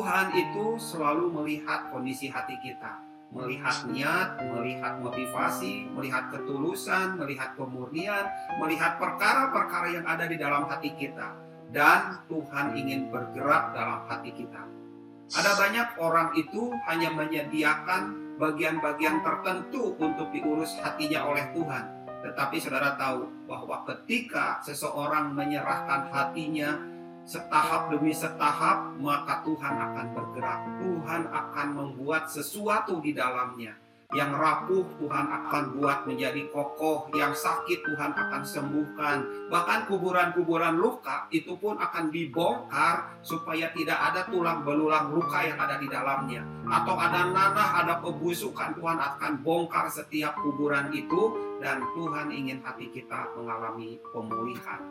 Tuhan itu selalu melihat kondisi hati kita, melihat niat, melihat motivasi, melihat ketulusan, melihat kemurnian, melihat perkara-perkara yang ada di dalam hati kita, dan Tuhan ingin bergerak dalam hati kita. Ada banyak orang itu hanya menyediakan bagian-bagian tertentu untuk diurus hatinya oleh Tuhan. Tetapi saudara tahu bahwa ketika seseorang menyerahkan hatinya setahap demi setahap, maka Tuhan akan bergerak. Tuhan akan membuat sesuatu di dalamnya. Yang rapuh Tuhan akan buat menjadi kokoh, yang sakit Tuhan akan sembuhkan. Bahkan kuburan-kuburan luka itu pun akan dibongkar supaya tidak ada tulang belulang luka yang ada di dalamnya. Atau ada nanah, ada pebusukan, Tuhan akan bongkar setiap kuburan itu dan Tuhan ingin hati kita mengalami pemulihan.